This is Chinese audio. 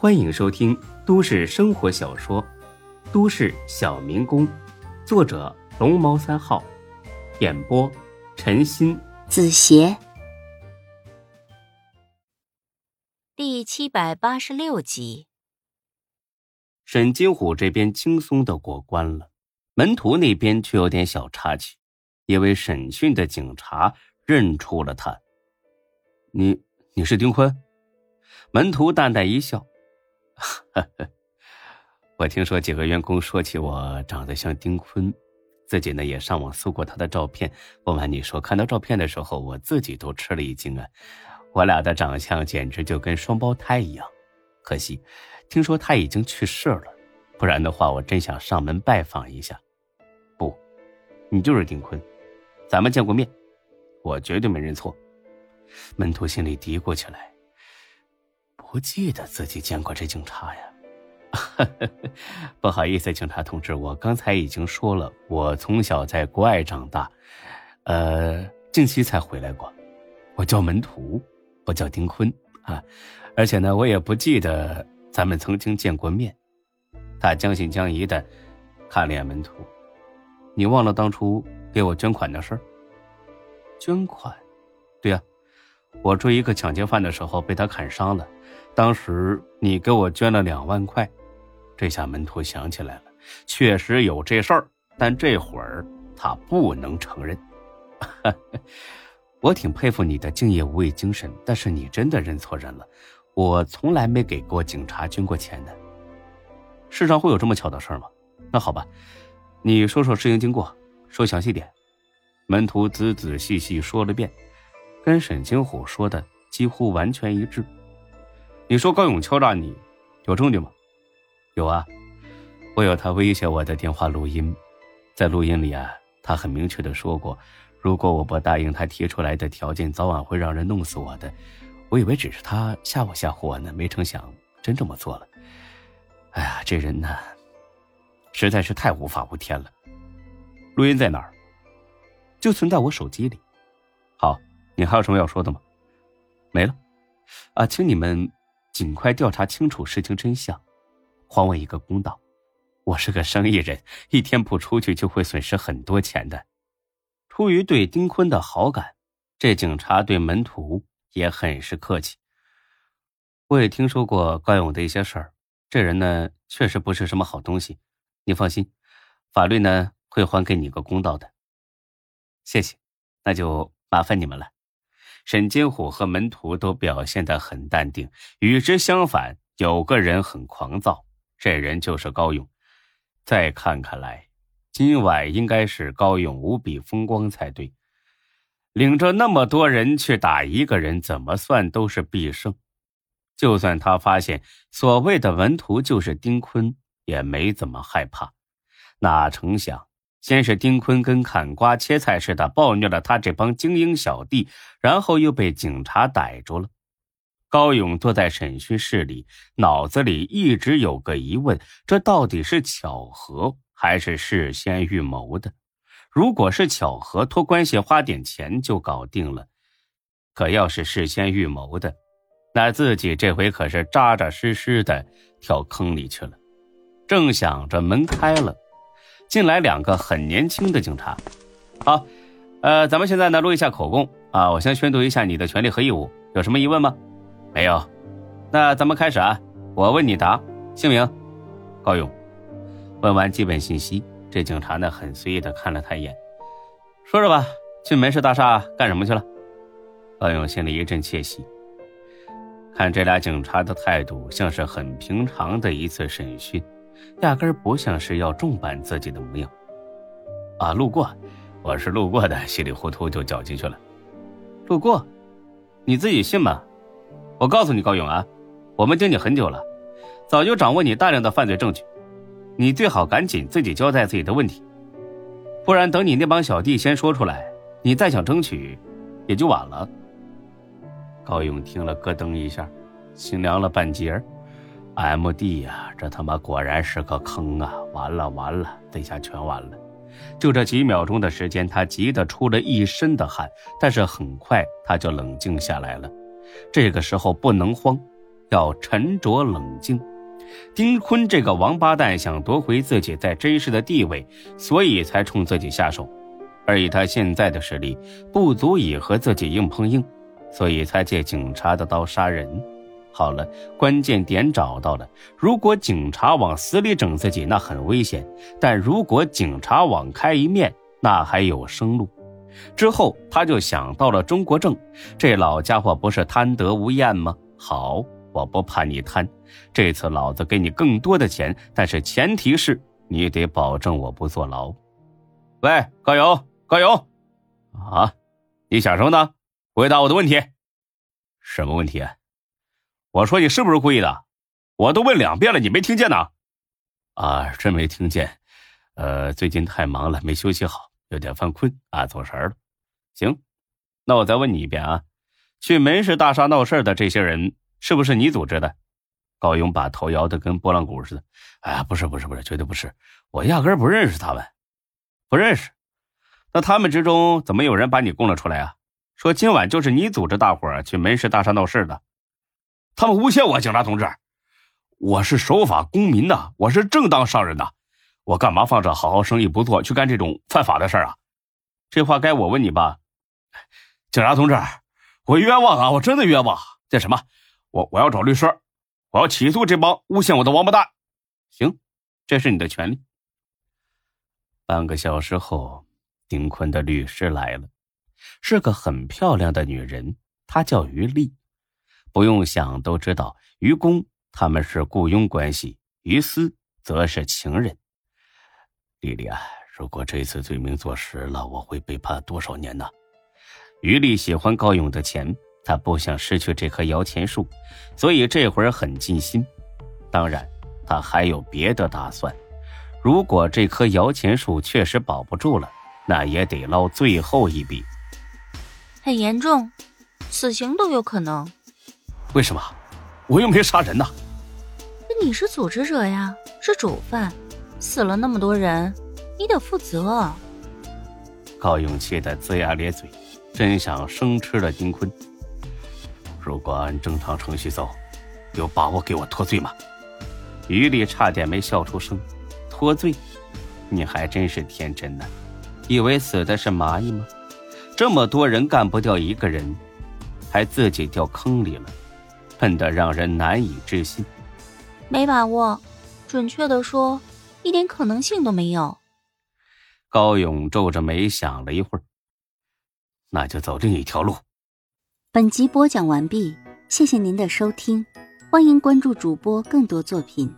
欢迎收听都市生活小说《都市小民工》，作者龙猫三号，演播陈鑫、子邪，第七百八十六集。沈金虎这边轻松的过关了，门徒那边却有点小插曲，因为审讯的警察认出了他。你你是丁坤？门徒淡淡一笑。呵呵，我听说几个员工说起我长得像丁坤，自己呢也上网搜过他的照片。不瞒你说，看到照片的时候，我自己都吃了一惊啊！我俩的长相简直就跟双胞胎一样。可惜，听说他已经去世了，不然的话，我真想上门拜访一下。不，你就是丁坤，咱们见过面，我绝对没认错。门徒心里嘀咕起来。不记得自己见过这警察呀，不好意思，警察同志，我刚才已经说了，我从小在国外长大，呃，近期才回来过。我叫门徒，我叫丁坤啊，而且呢，我也不记得咱们曾经见过面。他将信将疑的看了眼门徒，你忘了当初给我捐款的事儿？捐款？对呀，我追一个抢劫犯的时候被他砍伤了。当时你给我捐了两万块，这下门徒想起来了，确实有这事儿，但这会儿他不能承认。我挺佩服你的敬业无畏精神，但是你真的认错人了。我从来没给过警察捐过钱的。世上会有这么巧的事吗？那好吧，你说说事情经过，说详细点。门徒仔仔细细说了遍，跟沈金虎说的几乎完全一致。你说高勇敲诈你，有证据吗？有啊，我有他威胁我的电话录音，在录音里啊，他很明确的说过，如果我不答应他提出来的条件，早晚会让人弄死我的。我以为只是他吓唬吓唬我呢，没成想真这么做了。哎呀，这人呢，实在是太无法无天了。录音在哪儿？就存在我手机里。好，你还有什么要说的吗？没了。啊，请你们。尽快调查清楚事情真相，还我一个公道。我是个生意人，一天不出去就会损失很多钱的。出于对丁坤的好感，这警察对门徒也很是客气。我也听说过高勇的一些事儿，这人呢确实不是什么好东西。你放心，法律呢会还给你一个公道的。谢谢，那就麻烦你们了。沈金虎和门徒都表现得很淡定，与之相反，有个人很狂躁，这人就是高勇。再看看来，今晚应该是高勇无比风光才对。领着那么多人去打一个人，怎么算都是必胜。就算他发现所谓的门徒就是丁坤，也没怎么害怕。哪成想。先是丁坤跟砍瓜切菜似的暴虐了他这帮精英小弟，然后又被警察逮住了。高勇坐在审讯室里，脑子里一直有个疑问：这到底是巧合还是事先预谋的？如果是巧合，托关系花点钱就搞定了；可要是事先预谋的，那自己这回可是扎扎实实的跳坑里去了。正想着，门开了。进来两个很年轻的警察，好，呃，咱们现在呢录一下口供。啊，我先宣读一下你的权利和义务，有什么疑问吗？没有，那咱们开始啊，我问你答，姓名，高勇。问完基本信息，这警察呢很随意的看了他一眼，说说吧，去门市大厦干什么去了？高勇心里一阵窃喜，看这俩警察的态度，像是很平常的一次审讯。压根不像是要重办自己的模样，啊，路过，我是路过的，稀里糊涂就搅进去了。路过，你自己信吗？我告诉你，高勇啊，我们盯你很久了，早就掌握你大量的犯罪证据，你最好赶紧自己交代自己的问题，不然等你那帮小弟先说出来，你再想争取，也就晚了。高勇听了，咯噔一下，心凉了半截儿。M D 呀，这他妈果然是个坑啊！完了完了，这下全完了。就这几秒钟的时间，他急得出了一身的汗，但是很快他就冷静下来了。这个时候不能慌，要沉着冷静。丁坤这个王八蛋想夺回自己在真市的地位，所以才冲自己下手。而以他现在的实力，不足以和自己硬碰硬，所以才借警察的刀杀人。好了，关键点找到了。如果警察往死里整自己，那很危险；但如果警察网开一面，那还有生路。之后，他就想到了中国政，这老家伙不是贪得无厌吗？好。我不怕你贪，这次老子给你更多的钱，但是前提是你得保证我不坐牢。喂，高勇，高勇，啊，你想什么呢？回答我的问题。什么问题啊？我说你是不是故意的？我都问两遍了，你没听见呢？啊，真没听见。呃，最近太忙了，没休息好，有点犯困啊，走神了。行，那我再问你一遍啊，去门市大厦闹事的这些人。是不是你组织的？高勇把头摇得跟拨浪鼓似的。哎呀，不是，不是，不是，绝对不是！我压根不认识他们，不认识。那他们之中怎么有人把你供了出来啊？说今晚就是你组织大伙儿去门市大厦闹事的。他们诬陷我，警察同志，我是守法公民呐，我是正当商人呐，我干嘛放着好好生意不做，去干这种犯法的事啊？这话该我问你吧，警察同志，我冤枉啊，我真的冤枉。这什么？我我要找律师，我要起诉这帮诬陷我的王八蛋。行，这是你的权利。半个小时后，丁坤的律师来了，是个很漂亮的女人，她叫于丽。不用想都知道，于公他们是雇佣关系，于私则是情人。丽丽啊，如果这次罪名坐实了，我会被判多少年呢？于丽喜欢高勇的钱。他不想失去这棵摇钱树，所以这会儿很尽心。当然，他还有别的打算。如果这棵摇钱树确实保不住了，那也得捞最后一笔。很严重，死刑都有可能。为什么？我又没杀人呢。你是组织者呀，是主犯，死了那么多人，你得负责。高勇气得龇牙咧嘴，真想生吃了金坤。如果按正常程序走，有把握给我脱罪吗？于丽差点没笑出声。脱罪？你还真是天真呢，以为死的是蚂蚁吗？这么多人干不掉一个人，还自己掉坑里了，笨得让人难以置信。没把握，准确的说，一点可能性都没有。高勇皱着眉想了一会儿，那就走另一条路。本集播讲完毕，谢谢您的收听，欢迎关注主播更多作品。